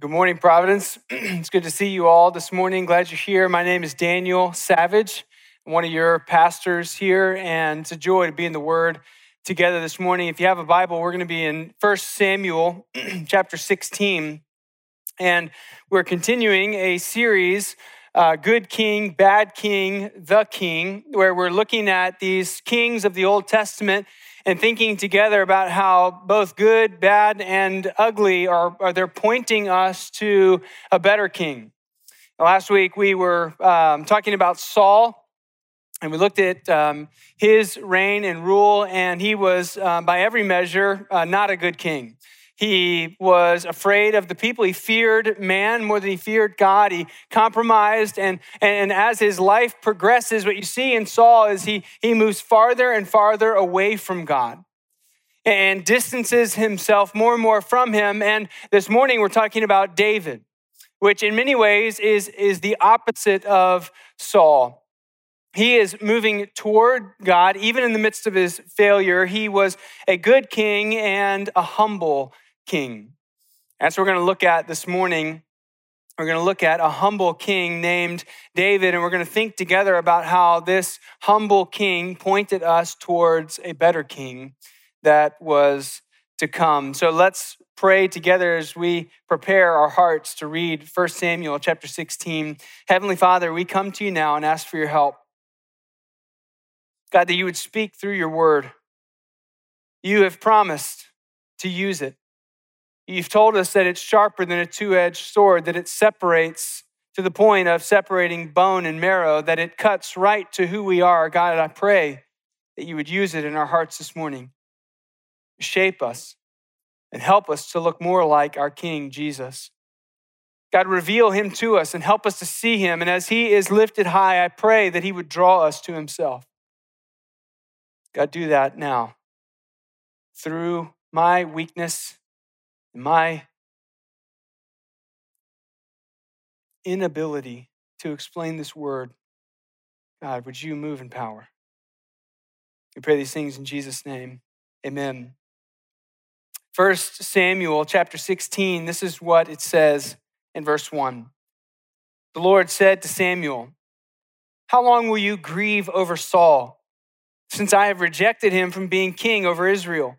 Good morning, Providence. it's good to see you all this morning. Glad you're here. My name is Daniel Savage. One of your pastors here, and it's a joy to be in the Word together this morning. If you have a Bible, we're going to be in 1 Samuel chapter 16, and we're continuing a series, uh, Good King, Bad King, The King, where we're looking at these kings of the Old Testament and thinking together about how both good, bad, and ugly are, are they're pointing us to a better king. Last week we were um, talking about Saul, and we looked at um, his reign and rule, and he was, um, by every measure, uh, not a good king. He was afraid of the people. He feared man more than he feared God. He compromised. And, and as his life progresses, what you see in Saul is he, he moves farther and farther away from God and distances himself more and more from him. And this morning we're talking about David, which in many ways is, is the opposite of Saul. He is moving toward God, even in the midst of his failure. He was a good king and a humble king. That's what we're going to look at this morning. We're going to look at a humble king named David, and we're going to think together about how this humble king pointed us towards a better king that was to come. So let's pray together as we prepare our hearts to read 1 Samuel chapter 16. Heavenly Father, we come to you now and ask for your help. God, that you would speak through your word. You have promised to use it. You've told us that it's sharper than a two edged sword, that it separates to the point of separating bone and marrow, that it cuts right to who we are. God, I pray that you would use it in our hearts this morning. Shape us and help us to look more like our King, Jesus. God, reveal him to us and help us to see him. And as he is lifted high, I pray that he would draw us to himself. God, do that now through my weakness my inability to explain this word, God, would you move in power? We pray these things in Jesus' name. Amen. First Samuel chapter 16, this is what it says in verse 1. The Lord said to Samuel, How long will you grieve over Saul, since I have rejected him from being king over Israel?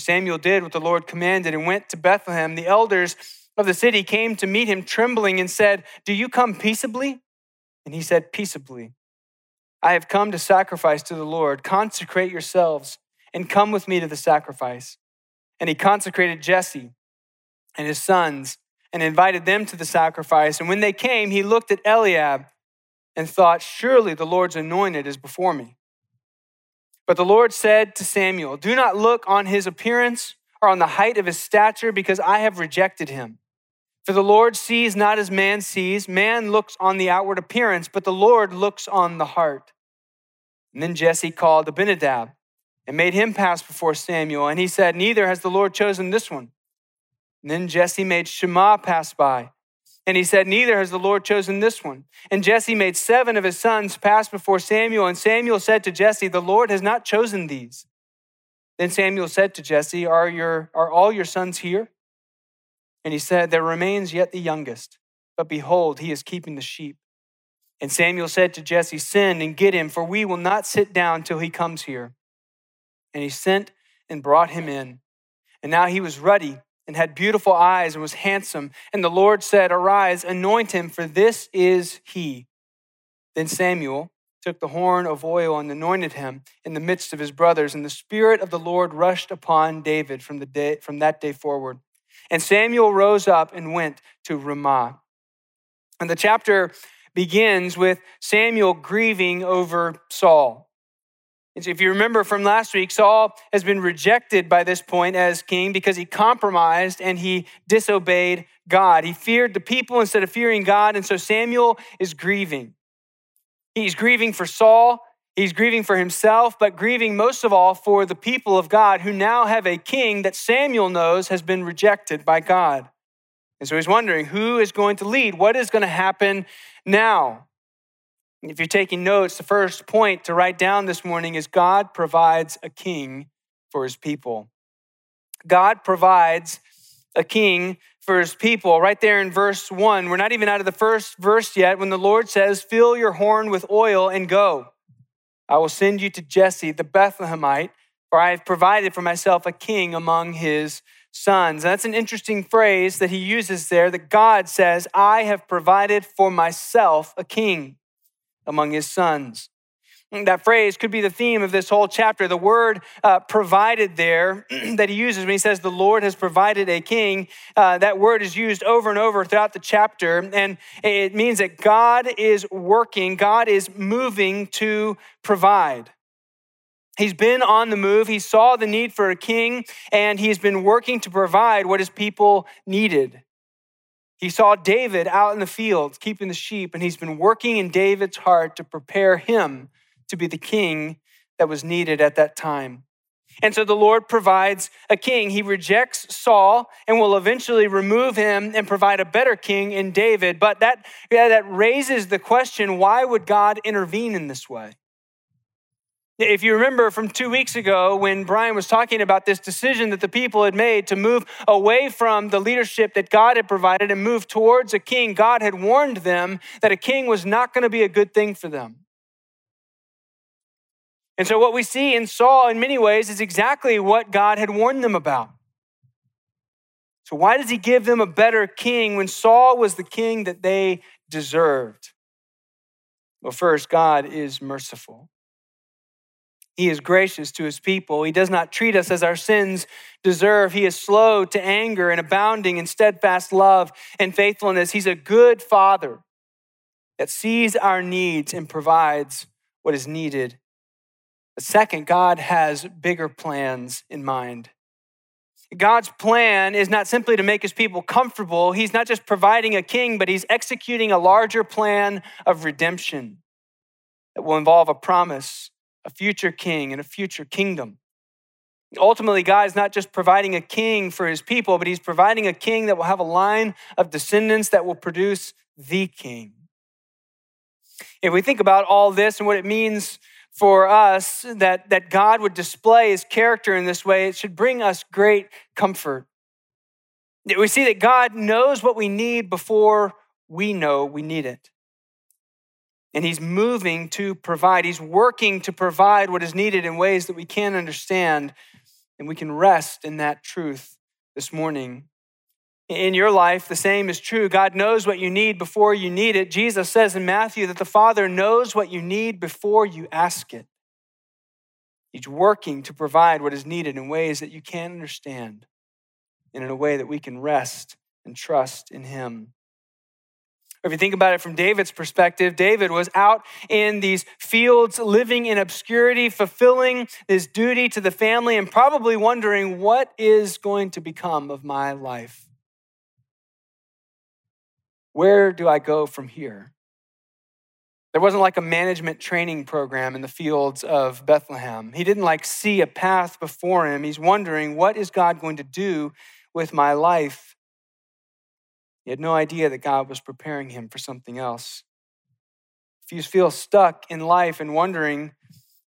Samuel did what the Lord commanded and went to Bethlehem. The elders of the city came to meet him trembling and said, Do you come peaceably? And he said, Peaceably. I have come to sacrifice to the Lord. Consecrate yourselves and come with me to the sacrifice. And he consecrated Jesse and his sons and invited them to the sacrifice. And when they came, he looked at Eliab and thought, Surely the Lord's anointed is before me. But the Lord said to Samuel, Do not look on his appearance or on the height of his stature, because I have rejected him. For the Lord sees not as man sees. Man looks on the outward appearance, but the Lord looks on the heart. And then Jesse called Abinadab and made him pass before Samuel. And he said, Neither has the Lord chosen this one. And then Jesse made Shammah pass by. And he said, Neither has the Lord chosen this one. And Jesse made seven of his sons pass before Samuel. And Samuel said to Jesse, The Lord has not chosen these. Then Samuel said to Jesse, Are, your, are all your sons here? And he said, There remains yet the youngest, but behold, he is keeping the sheep. And Samuel said to Jesse, Send and get him, for we will not sit down till he comes here. And he sent and brought him in. And now he was ruddy and had beautiful eyes and was handsome. And the Lord said, Arise, anoint him, for this is he. Then Samuel took the horn of oil and anointed him in the midst of his brothers. And the Spirit of the Lord rushed upon David from, the day, from that day forward. And Samuel rose up and went to Ramah. And the chapter begins with Samuel grieving over Saul. If you remember from last week, Saul has been rejected by this point as king because he compromised and he disobeyed God. He feared the people instead of fearing God, and so Samuel is grieving. He's grieving for Saul, he's grieving for himself, but grieving most of all for the people of God who now have a king that Samuel knows has been rejected by God. And so he's wondering who is going to lead? What is going to happen now? If you're taking notes, the first point to write down this morning is God provides a king for his people. God provides a king for his people. Right there in verse one, we're not even out of the first verse yet when the Lord says, Fill your horn with oil and go. I will send you to Jesse the Bethlehemite, for I have provided for myself a king among his sons. And that's an interesting phrase that he uses there that God says, I have provided for myself a king among his sons. That phrase could be the theme of this whole chapter. The word uh, provided there that he uses when he says the Lord has provided a king, uh, that word is used over and over throughout the chapter. And it means that God is working, God is moving to provide. He's been on the move. He saw the need for a king, and he's been working to provide what his people needed. He saw David out in the fields keeping the sheep, and he's been working in David's heart to prepare him to be the king that was needed at that time. And so the Lord provides a king. He rejects Saul and will eventually remove him and provide a better king in David. But that, yeah, that raises the question why would God intervene in this way? If you remember from two weeks ago when Brian was talking about this decision that the people had made to move away from the leadership that God had provided and move towards a king, God had warned them that a king was not going to be a good thing for them. And so, what we see in Saul in many ways is exactly what God had warned them about. So, why does he give them a better king when Saul was the king that they deserved? Well, first, God is merciful. He is gracious to his people. He does not treat us as our sins deserve. He is slow to anger and abounding in steadfast love and faithfulness. He's a good father that sees our needs and provides what is needed. But second, God has bigger plans in mind. God's plan is not simply to make his people comfortable. He's not just providing a king, but he's executing a larger plan of redemption that will involve a promise a future king and a future kingdom. Ultimately, God is not just providing a king for his people, but he's providing a king that will have a line of descendants that will produce the king. If we think about all this and what it means for us that, that God would display his character in this way, it should bring us great comfort. We see that God knows what we need before we know we need it. And he's moving to provide. He's working to provide what is needed in ways that we can't understand. And we can rest in that truth this morning. In your life, the same is true. God knows what you need before you need it. Jesus says in Matthew that the Father knows what you need before you ask it. He's working to provide what is needed in ways that you can't understand and in a way that we can rest and trust in Him. If you think about it from David's perspective, David was out in these fields, living in obscurity, fulfilling his duty to the family, and probably wondering, what is going to become of my life? Where do I go from here? There wasn't like a management training program in the fields of Bethlehem. He didn't like see a path before him. He's wondering, what is God going to do with my life? He had no idea that God was preparing him for something else. If you feel stuck in life and wondering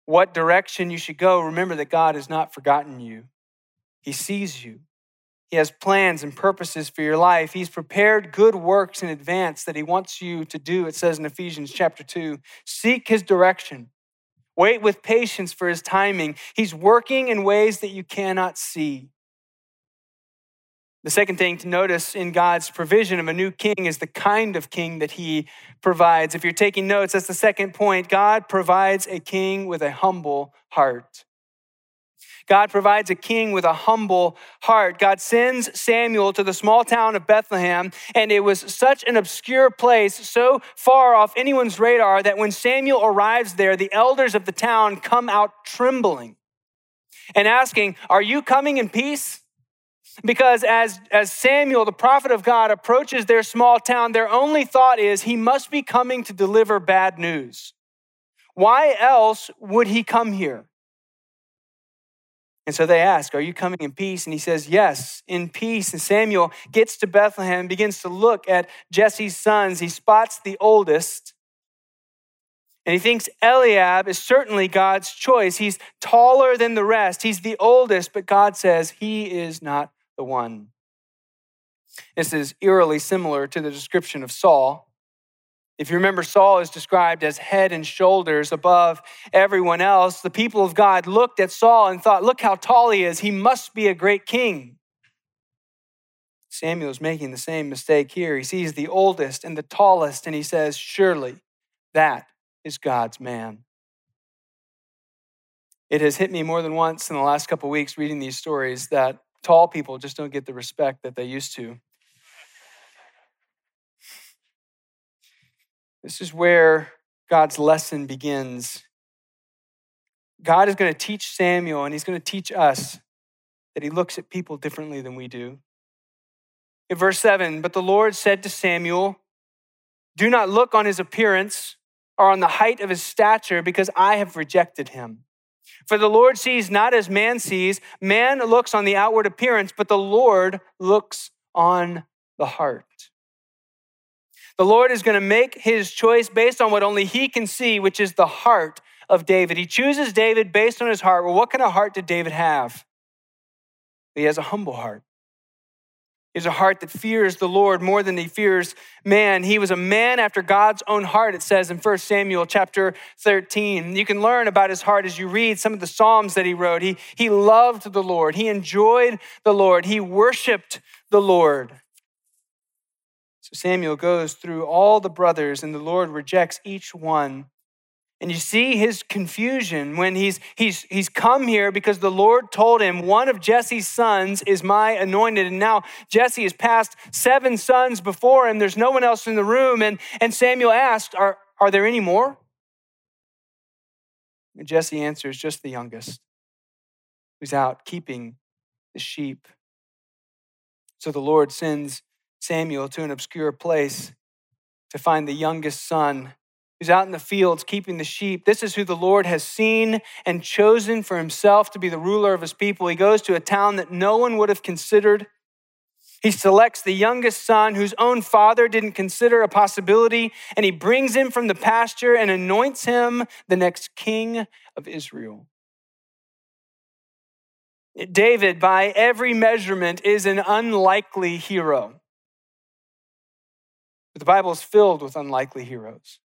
what direction you should go, remember that God has not forgotten you. He sees you. He has plans and purposes for your life. He's prepared good works in advance that He wants you to do. It says in Ephesians chapter 2 seek His direction, wait with patience for His timing. He's working in ways that you cannot see. The second thing to notice in God's provision of a new king is the kind of king that he provides. If you're taking notes, that's the second point. God provides a king with a humble heart. God provides a king with a humble heart. God sends Samuel to the small town of Bethlehem, and it was such an obscure place, so far off anyone's radar, that when Samuel arrives there, the elders of the town come out trembling and asking, Are you coming in peace? Because as, as Samuel, the prophet of God, approaches their small town, their only thought is he must be coming to deliver bad news. Why else would he come here? And so they ask, Are you coming in peace? And he says, Yes, in peace. And Samuel gets to Bethlehem begins to look at Jesse's sons. He spots the oldest. And he thinks Eliab is certainly God's choice. He's taller than the rest. He's the oldest, but God says he is not the one. This is eerily similar to the description of Saul. If you remember, Saul is described as head and shoulders above everyone else. The people of God looked at Saul and thought, Look how tall he is. He must be a great king. Samuel is making the same mistake here. He sees the oldest and the tallest, and he says, Surely that is God's man. It has hit me more than once in the last couple weeks reading these stories that tall people just don't get the respect that they used to. This is where God's lesson begins. God is going to teach Samuel and he's going to teach us that he looks at people differently than we do. In verse 7, but the Lord said to Samuel, Do not look on his appearance or on the height of his stature, because I have rejected him. For the Lord sees not as man sees. Man looks on the outward appearance, but the Lord looks on the heart. The Lord is going to make his choice based on what only he can see, which is the heart of David. He chooses David based on his heart. Well, what kind of heart did David have? He has a humble heart. Has a heart that fears the Lord more than he fears man. He was a man after God's own heart, it says in 1 Samuel chapter 13. You can learn about his heart as you read some of the Psalms that he wrote. He, he loved the Lord, he enjoyed the Lord, he worshiped the Lord. So Samuel goes through all the brothers, and the Lord rejects each one and you see his confusion when he's, he's, he's come here because the Lord told him, One of Jesse's sons is my anointed. And now Jesse has passed seven sons before him. There's no one else in the room. And, and Samuel asked, Are, are there any more? And Jesse answers, Just the youngest, who's out keeping the sheep. So the Lord sends Samuel to an obscure place to find the youngest son who's out in the fields keeping the sheep. This is who the Lord has seen and chosen for himself to be the ruler of his people. He goes to a town that no one would have considered. He selects the youngest son whose own father didn't consider a possibility, and he brings him from the pasture and anoints him the next king of Israel. David, by every measurement, is an unlikely hero. But the Bible is filled with unlikely heroes.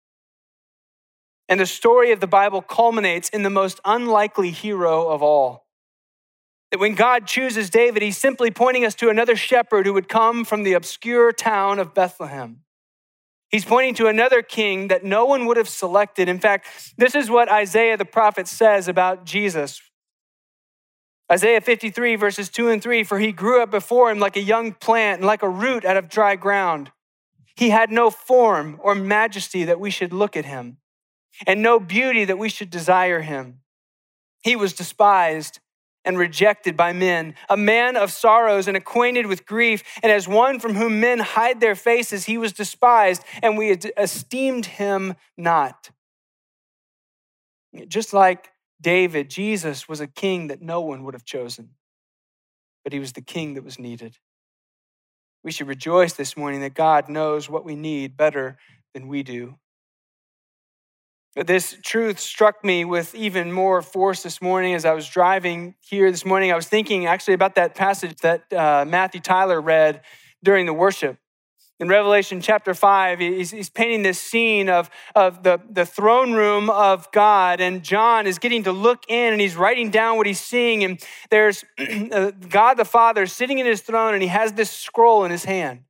And the story of the Bible culminates in the most unlikely hero of all. That when God chooses David, he's simply pointing us to another shepherd who would come from the obscure town of Bethlehem. He's pointing to another king that no one would have selected. In fact, this is what Isaiah the prophet says about Jesus. Isaiah 53, verses 2 and 3 For he grew up before him like a young plant and like a root out of dry ground. He had no form or majesty that we should look at him and no beauty that we should desire him. He was despised and rejected by men, a man of sorrows and acquainted with grief, and as one from whom men hide their faces, he was despised, and we esteemed him not. Just like David, Jesus was a king that no one would have chosen, but he was the king that was needed. We should rejoice this morning that God knows what we need better than we do. This truth struck me with even more force this morning as I was driving here this morning. I was thinking actually about that passage that uh, Matthew Tyler read during the worship. In Revelation chapter 5, he's, he's, painting this scene of, of the, the throne room of God, and John is getting to look in and he's writing down what he's seeing. And there's uh, God the Father sitting in his throne, and he has this scroll in his hand.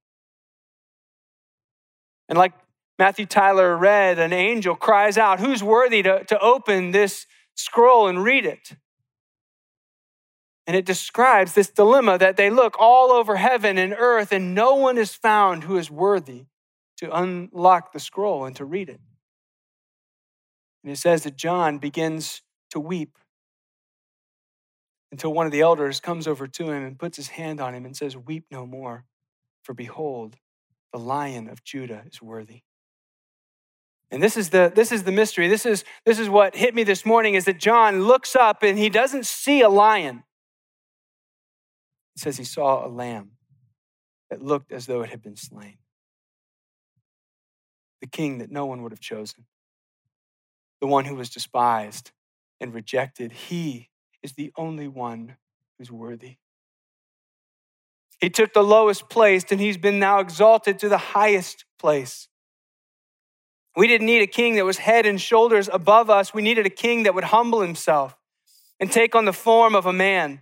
And like Matthew Tyler read, an angel cries out, Who's worthy to, to open this scroll and read it? And it describes this dilemma that they look all over heaven and earth, and no one is found who is worthy to unlock the scroll and to read it. And it says that John begins to weep until one of the elders comes over to him and puts his hand on him and says, Weep no more, for behold, the lion of Judah is worthy. And this is the this is the mystery. This is this is what hit me this morning is that John looks up and he doesn't see a lion. He says he saw a lamb that looked as though it had been slain. The king that no one would have chosen. The one who was despised and rejected. He is the only one who's worthy. He took the lowest place and he's been now exalted to the highest place. We didn't need a king that was head and shoulders above us. We needed a king that would humble himself and take on the form of a man.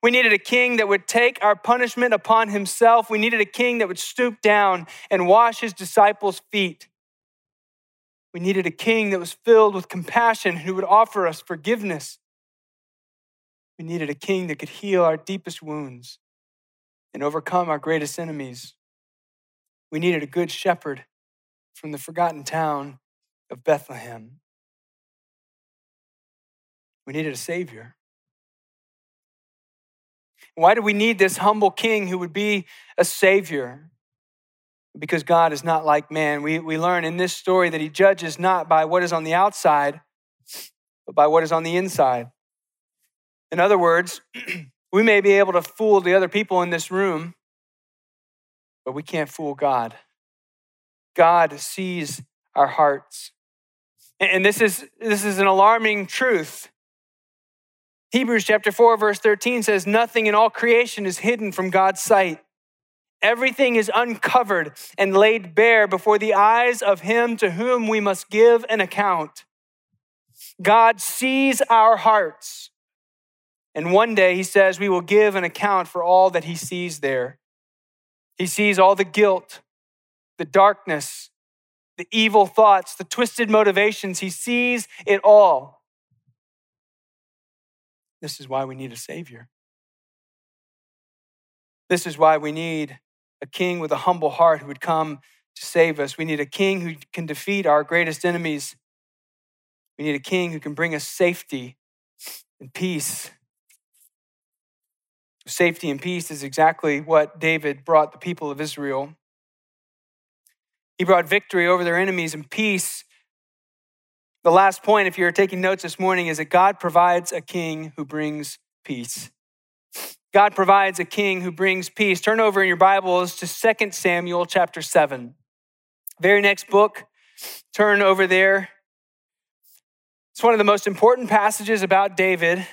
We needed a king that would take our punishment upon himself. We needed a king that would stoop down and wash his disciples' feet. We needed a king that was filled with compassion who would offer us forgiveness. We needed a king that could heal our deepest wounds and overcome our greatest enemies. We needed a good shepherd from the forgotten town of Bethlehem. We needed a savior. Why do we need this humble king who would be a savior? Because God is not like man. We, we learn in this story that he judges not by what is on the outside, but by what is on the inside. In other words, we may be able to fool the other people in this room, but we can't fool God. God sees our hearts. And this is, this is an alarming truth. Hebrews chapter 4, verse 13 says, Nothing in all creation is hidden from God's sight. Everything is uncovered and laid bare before the eyes of him to whom we must give an account. God sees our hearts. And one day, he says, we will give an account for all that he sees there. He sees all the guilt, the darkness, the evil thoughts, the twisted motivations. He sees it all. This is why we need a Savior. This is why we need a king with a humble heart who would come to save us. We need a king who can defeat our greatest enemies. We need a king who can bring us safety and peace Safety and peace is exactly what David brought the people of Israel. He brought victory over their enemies and peace. The last point, if you're taking notes this morning, is that God provides a king who brings peace. God provides a king who brings peace. Turn over in your Bibles to 2 Samuel chapter 7. Very next book, turn over there. It's one of the most important passages about David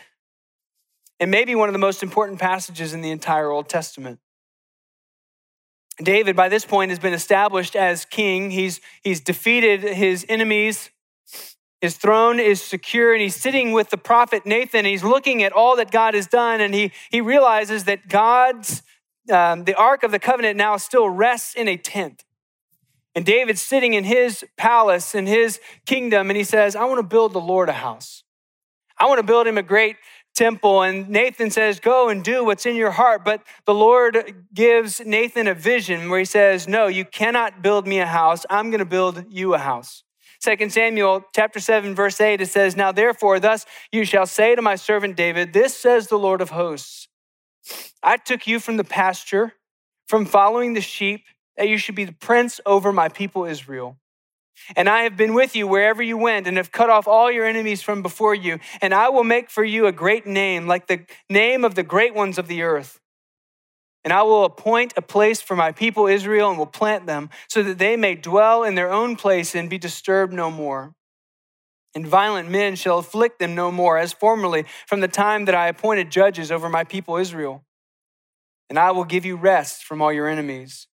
and maybe one of the most important passages in the entire Old Testament. David, by this point, has been established as king. He's, he's defeated his enemies. His throne is secure, and he's sitting with the prophet Nathan. He's looking at all that God has done, and he, he realizes that God's, um, the Ark of the Covenant now still rests in a tent. And David's sitting in his palace, in his kingdom, and he says, I want to build the Lord a house. I want to build him a great temple. And Nathan says, Go and do what's in your heart. But the Lord gives Nathan a vision where he says, No, you cannot build me a house. I'm going to build you a house. 2 Samuel chapter 7 verse 8 it says now therefore thus you shall say to my servant David this says the Lord of hosts I took you from the pasture from following the sheep that you should be the prince over my people Israel and I have been with you wherever you went and have cut off all your enemies from before you. And I will make for you a great name, like the name of the great ones of the earth. And I will appoint a place for my people Israel and will plant them so that they may dwell in their own place and be disturbed no more. And violent men shall afflict them no more, as formerly from the time that I appointed judges over my people Israel. And I will give you rest from all your enemies.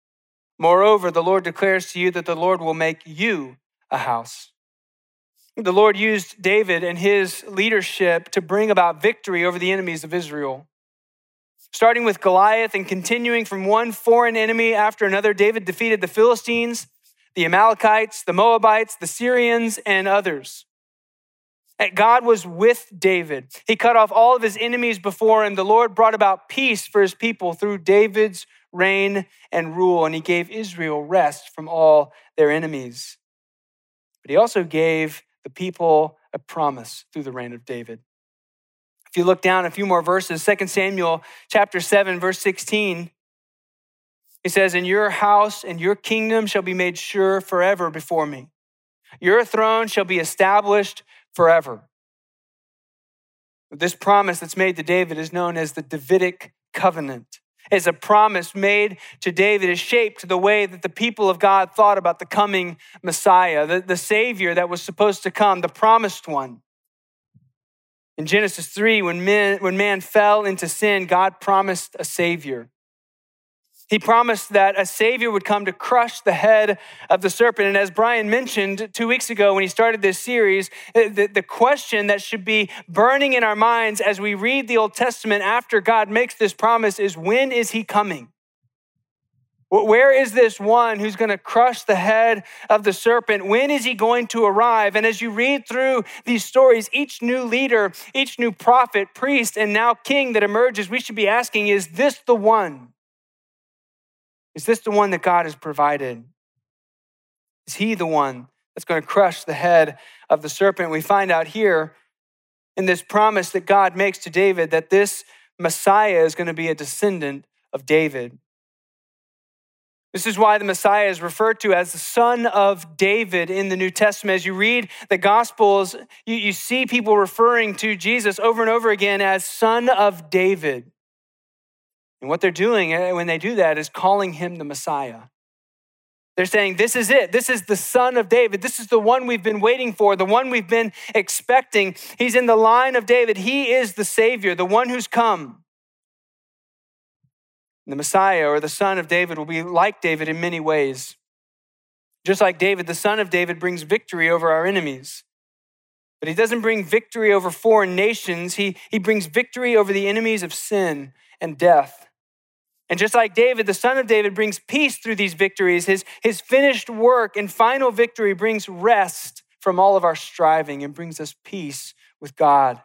Moreover, the Lord declares to you that the Lord will make you a house. The Lord used David and his leadership to bring about victory over the enemies of Israel. Starting with Goliath and continuing from one foreign enemy after another, David defeated the Philistines, the Amalekites, the Moabites, the Syrians, and others. God was with David. He cut off all of his enemies before him. The Lord brought about peace for his people through David's reign and rule, and he gave Israel rest from all their enemies. But he also gave the people a promise through the reign of David. If you look down a few more verses, 2 Samuel chapter 7, verse 16, he says, And your house and your kingdom shall be made sure forever before me. Your throne shall be established forever. This promise that's made to David is known as the Davidic covenant. It's a promise made to David, is shaped to the way that the people of God thought about the coming Messiah, the, the Savior that was supposed to come, the promised one. In Genesis 3, when man, when man fell into sin, God promised a Savior. He promised that a Savior would come to crush the head of the serpent. And as Brian mentioned two weeks ago when he started this series, eh, the, the question that should be burning in our minds as we read the Old Testament after God makes this promise is when is He coming? Where is this one who's going to crush the head of the serpent? When is he going to arrive? And as you read through these stories, each new leader, each new prophet, priest, and now king that emerges, we should be asking, is this the one? Is this the one that God has provided? Is he the one that's going to crush the head of the serpent? We find out here in this promise that God makes to David that this Messiah is going to be a descendant of David. This is why the Messiah is referred to as the son of David in the New Testament. As you read the Gospels, you, you see people referring to Jesus over and over again as son of David. And what they're doing eh, when they do that is calling him the Messiah. They're saying, This is it. This is the son of David. This is the one we've been waiting for, the one we've been expecting. He's in the line of David. He is the Savior, the one who's come. The Messiah or the son of David will be like David in many ways. Just like David, the son of David brings victory over our enemies. But he doesn't bring victory over foreign nations, he, he brings victory over the enemies of sin and death. And just like David, the son of David brings peace through these victories. His, his finished work and final victory brings rest from all of our striving and brings us peace with God.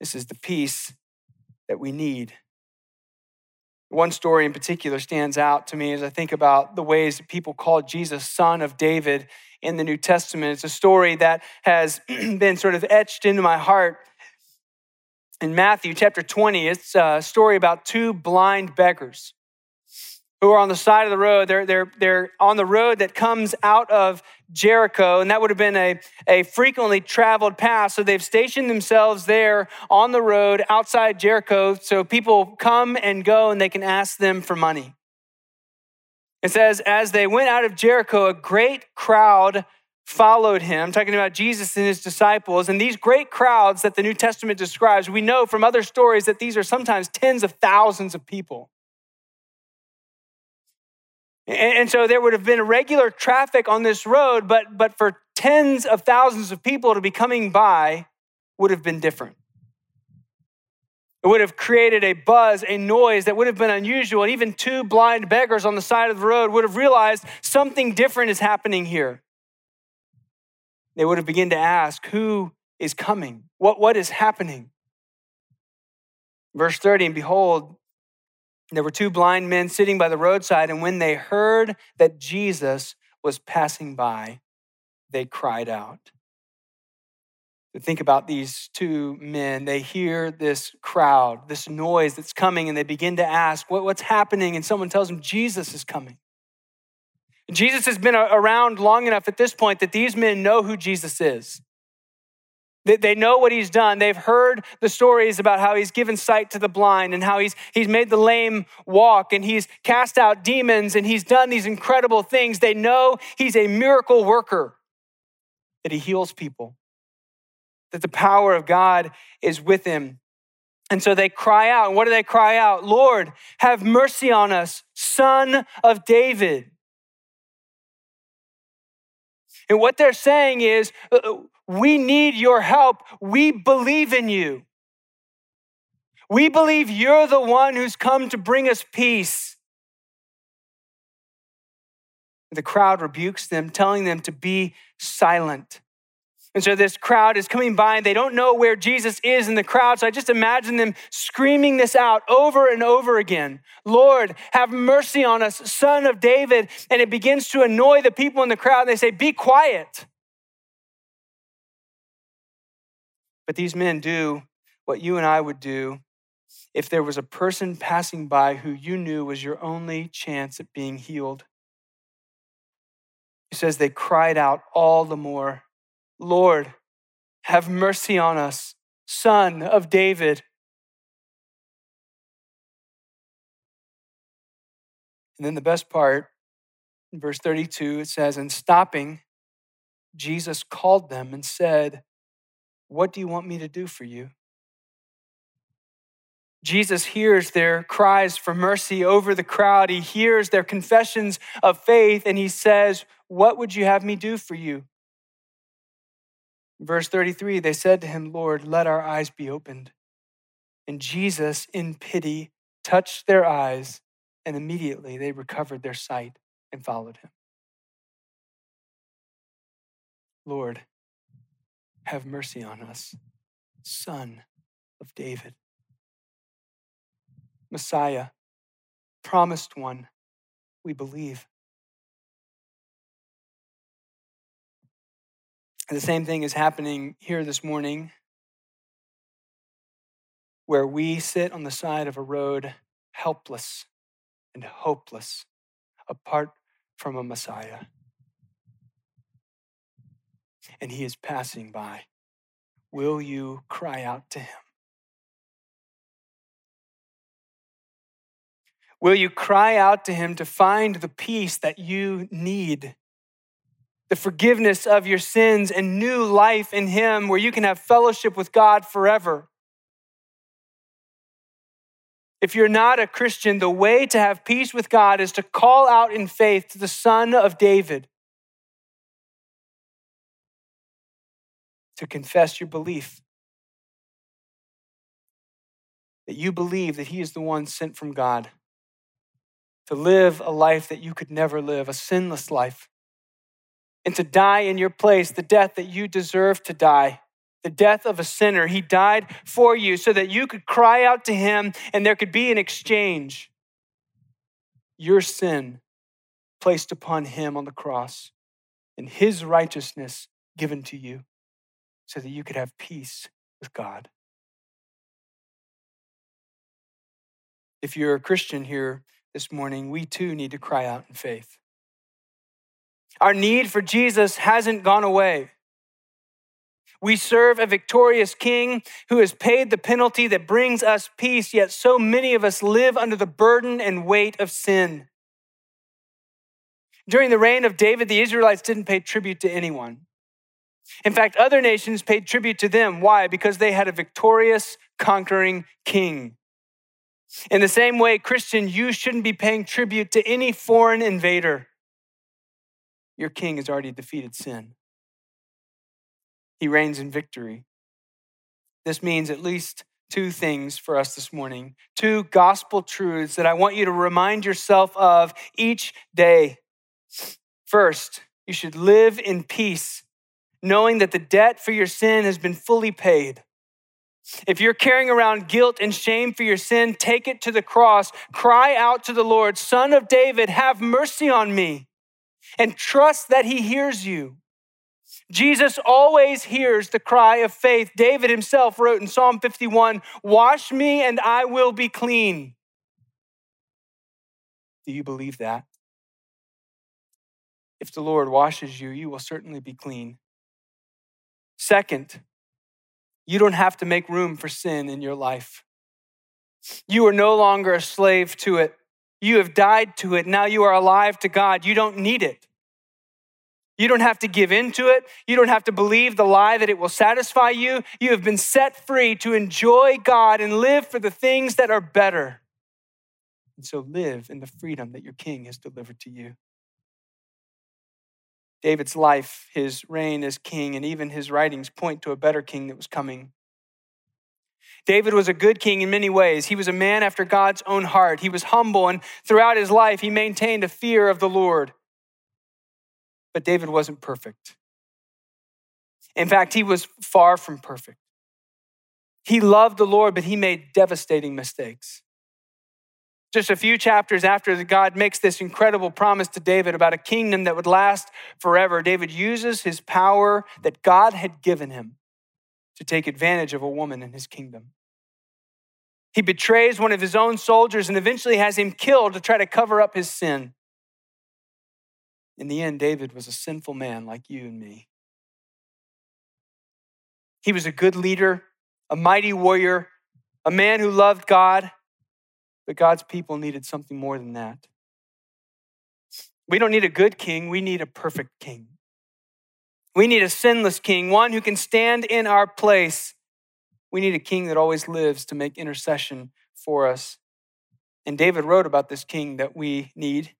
This is the peace that we need. One story in particular stands out to me as I think about the ways that people call Jesus son of David in the New Testament. It's a story that has been sort of etched into my heart in Matthew chapter 20, it's a story about two blind beggars who are on the side of the road. They're, they're, they're on the road that comes out of Jericho, and that would have been a, a frequently traveled path. So they've stationed themselves there on the road outside Jericho so people come and go and they can ask them for money. It says, as they went out of Jericho, a great crowd followed him, talking about Jesus and his disciples. And these great crowds that the New Testament describes, we know from other stories that these are sometimes tens of thousands of people. And, so there would have been regular traffic on this road, but, but for tens of thousands of people to be coming by would have been different. It would have created a buzz, a noise that would have been unusual. And even two blind beggars on the side of the road would have realized something different is happening here they would have begun to ask, Who is coming? What, what is happening? Verse 30, and behold, there were two blind men sitting by the roadside, and when they heard that Jesus was passing by, they cried out. Think about these two men. They hear this crowd, this noise that's coming, and they begin to ask, what, What's happening? And someone tells them, Jesus is coming. Jesus has been around long enough at this point that these men know who Jesus is. They know what he's done. They've heard the stories about how he's given sight to the blind and how he's, he's made the lame walk and he's cast out demons and he's done these incredible things. They know he's a miracle worker, that he heals people, that the power of God is with him. And so they cry out. And what do they cry out? Lord, have mercy on us, son of David. And what they're saying is, uh, uh, we need your help. We believe in you. We believe you're the one who's come to bring us peace. The crowd rebukes them, telling them to be silent. And so this crowd is coming by and they don't know where Jesus is in the crowd. So I just imagine them screaming this out over and over again Lord, have mercy on us, son of David. And it begins to annoy the people in the crowd. And they say, Be quiet. But these men do what you and I would do if there was a person passing by who you knew was your only chance at being healed. He says they cried out all the more, Lord, have mercy on us, son of David. And then the best part, in verse 32, it says, And stopping, Jesus called them and said, What do you want me to do for you? Jesus hears their cries for mercy over the crowd. He hears their confessions of faith, and he says, What would you have me do for you? Verse 33 they said to him, Lord, let our eyes be opened. And Jesus, in pity, touched their eyes, and immediately they recovered their sight and followed him. Lord, have mercy on us, Son of David. Messiah, promised one, we believe. The same thing is happening here this morning, where we sit on the side of a road, helpless and hopeless, apart from a Messiah. And he is passing by. Will you cry out to him? Will you cry out to him to find the peace that you need? The forgiveness of your sins and new life in him where you can have fellowship with God forever. If you're not a Christian, the way to have peace with God is to call out in faith to the Son of David, to confess your belief. That you believe that He is the one sent from God. To live a life that you could never live, a sinless life, and to die in your place, the death that you deserve to die, the death of a sinner. He died for you so that you could cry out to him and there could be an exchange. Your sin placed upon him on the cross and his righteousness given to you so that you could have peace with God. If you're a Christian here this morning, we too need to cry out in faith. Our need for Jesus hasn't gone away. We serve a victorious king who has paid the penalty that brings us peace, yet so many of us live under the burden and weight of sin. During the reign of David, the Israelites didn't pay tribute to anyone. In fact, other nations paid tribute to them. Why? Because they had a victorious, conquering king. In the same way, Christian, you shouldn't be paying tribute to any foreign invader. Your king has already defeated sin, he reigns in victory. This means at least two things for us this morning two gospel truths that I want you to remind yourself of each day. First, you should live in peace, knowing that the debt for your sin has been fully paid. If you're carrying around guilt and shame for your sin, take it to the cross. Cry out to the Lord, Son of David, have mercy on me, and trust that He hears you. Jesus always hears the cry of faith. David himself wrote in Psalm 51 Wash me and I will be clean. Do you believe that? If the Lord washes you, you will certainly be clean. Second, you don't have to make room for sin in your life. You are no longer a slave to it. You have died to it. Now you are alive to God. You don't need it. You don't have to give in to it. You don't have to believe the lie that it will satisfy you. You have been set free to enjoy God and live for the things that are better. And so live in the freedom that your King has delivered to you. David's life, his reign as king, and even his writings point to a better king that was coming. David was a good king in many ways. He was a man after God's own heart. He was humble, and throughout his life, he maintained a fear of the Lord. But David wasn't perfect. In fact, he was far from perfect. He loved the Lord, but he made devastating mistakes. Just a few chapters after God makes this incredible promise to David about a kingdom that would last forever, David uses his power that God had given him to take advantage of a woman in his kingdom. He betrays one of his own soldiers and eventually has him killed to try to cover up his sin. In the end, David was a sinful man like you and me. He was a good leader, a mighty warrior, a man who loved God, but God's people needed something more than that. We don't need a good king, we need a perfect king. We need a sinless king, one who can stand in our place. We need a king that always lives to make intercession for us. And David wrote about this king that we need.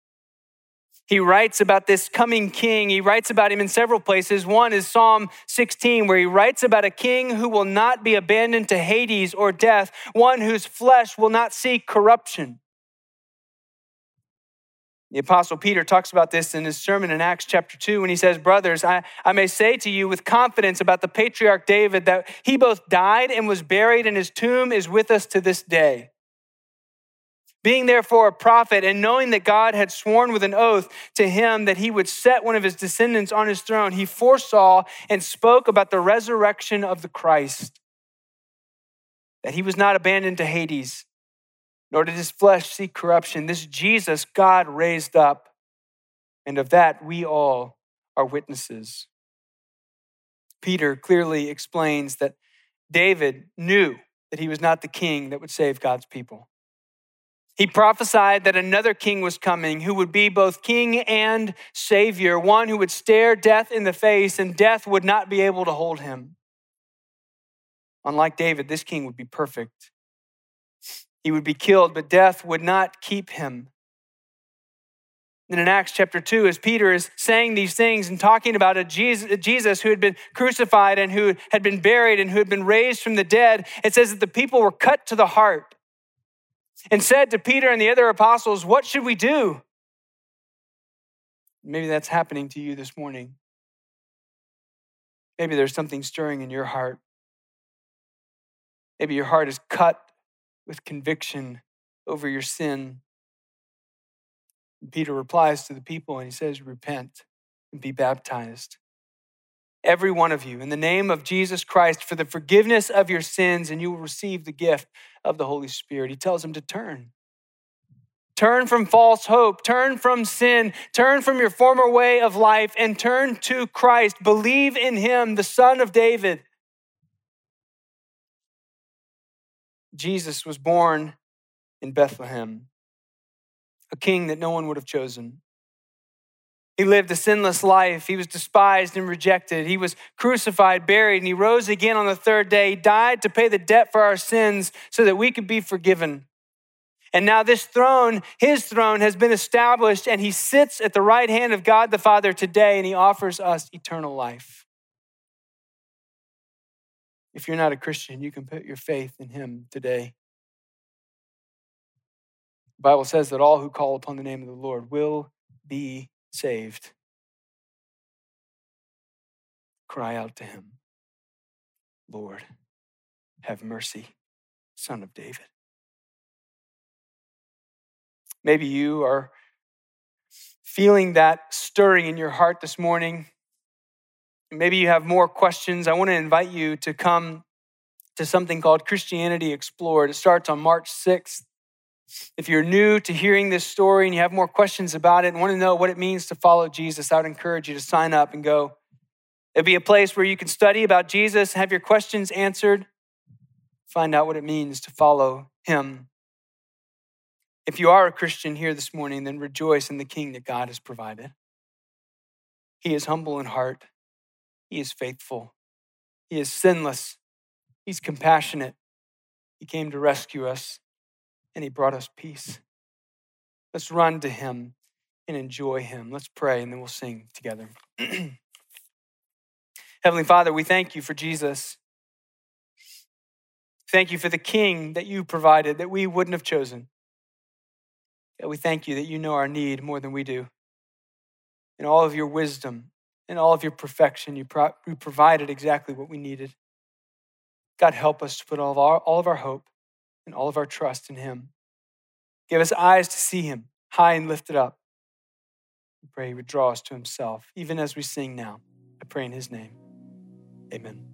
He writes about this coming king. He writes about him in several places. One is Psalm 16, where he writes about a king who will not be abandoned to Hades or death, one whose flesh will not see corruption. The Apostle Peter talks about this in his sermon in Acts chapter 2 when he says, Brothers, I, I may say to you with confidence about the patriarch David that he both died and was buried, and his tomb is with us to this day. Being therefore a prophet, and knowing that God had sworn with an oath to him that he would set one of his descendants on his throne, he foresaw and spoke about the resurrection of the Christ, that he was not abandoned to Hades nor did his flesh see corruption. This Jesus God raised up, and of that we all are witnesses. Peter clearly explains that David knew that he was not the king that would save God's people. He prophesied that another king was coming who would be both king and savior, one who would stare death in the face and death would not be able to hold him. Unlike David, this king would be perfect he would be killed, but death would not keep him. And in Acts chapter 2, as Peter is saying these things and talking about a Jesus who had been crucified and who had been buried and who had been raised from the dead, it says that the people were cut to the heart and said to Peter and the other apostles, What should we do? Maybe that's happening to you this morning. Maybe there's something stirring in your heart. Maybe your heart is cut with conviction over your sin. Peter replies to the people and he says, Repent and be baptized. Every one of you, in the name of Jesus Christ, for the forgiveness of your sins, and you will receive the gift of the Holy Spirit. He tells them to turn. Turn from false hope, turn from sin, turn from your former way of life, and turn to Christ. Believe in Him, the Son of David Jesus was born in Bethlehem, a king that no one would have chosen. He lived a sinless life. He was despised and rejected. He was crucified, buried, and he rose again on the third day. He died to pay the debt for our sins so that we could be forgiven. And now, this throne, his throne, has been established, and he sits at the right hand of God the Father today, and he offers us eternal life. If you're not a Christian, you can put your faith in him today. The Bible says that all who call upon the name of the Lord will be saved. Cry out to him, Lord, have mercy, Son of David. Maybe you are feeling that stirring in your heart this morning. Maybe you have more questions. I want to invite you to come to something called Christianity Explored. It starts on March 6th. If you're new to hearing this story and you have more questions about it and want to know what it means to follow Jesus, I would encourage you to sign up and go. It'll be a place where you can study about Jesus, have your questions answered, find out what it means to follow him. If you are a Christian here this morning, then rejoice in the King that God has provided. He is humble in heart he is faithful. He is sinless. He's compassionate. He came to rescue us and He brought us peace. Let's run to Him and enjoy Him. Let's pray and then we'll sing together. Heavenly Father, we thank you for Jesus. Thank you for the King that you provided that we wouldn't have chosen. we thank you that you know our need more than we do. In all of your wisdom, in all of your perfection, you, pro- you provided exactly what we needed. God, help us to put all of, our, all of our hope and all of our trust in Him. Give us eyes to see Him high and lifted up. We pray He would draw us to Himself, even as we sing now. I pray in His name. Amen.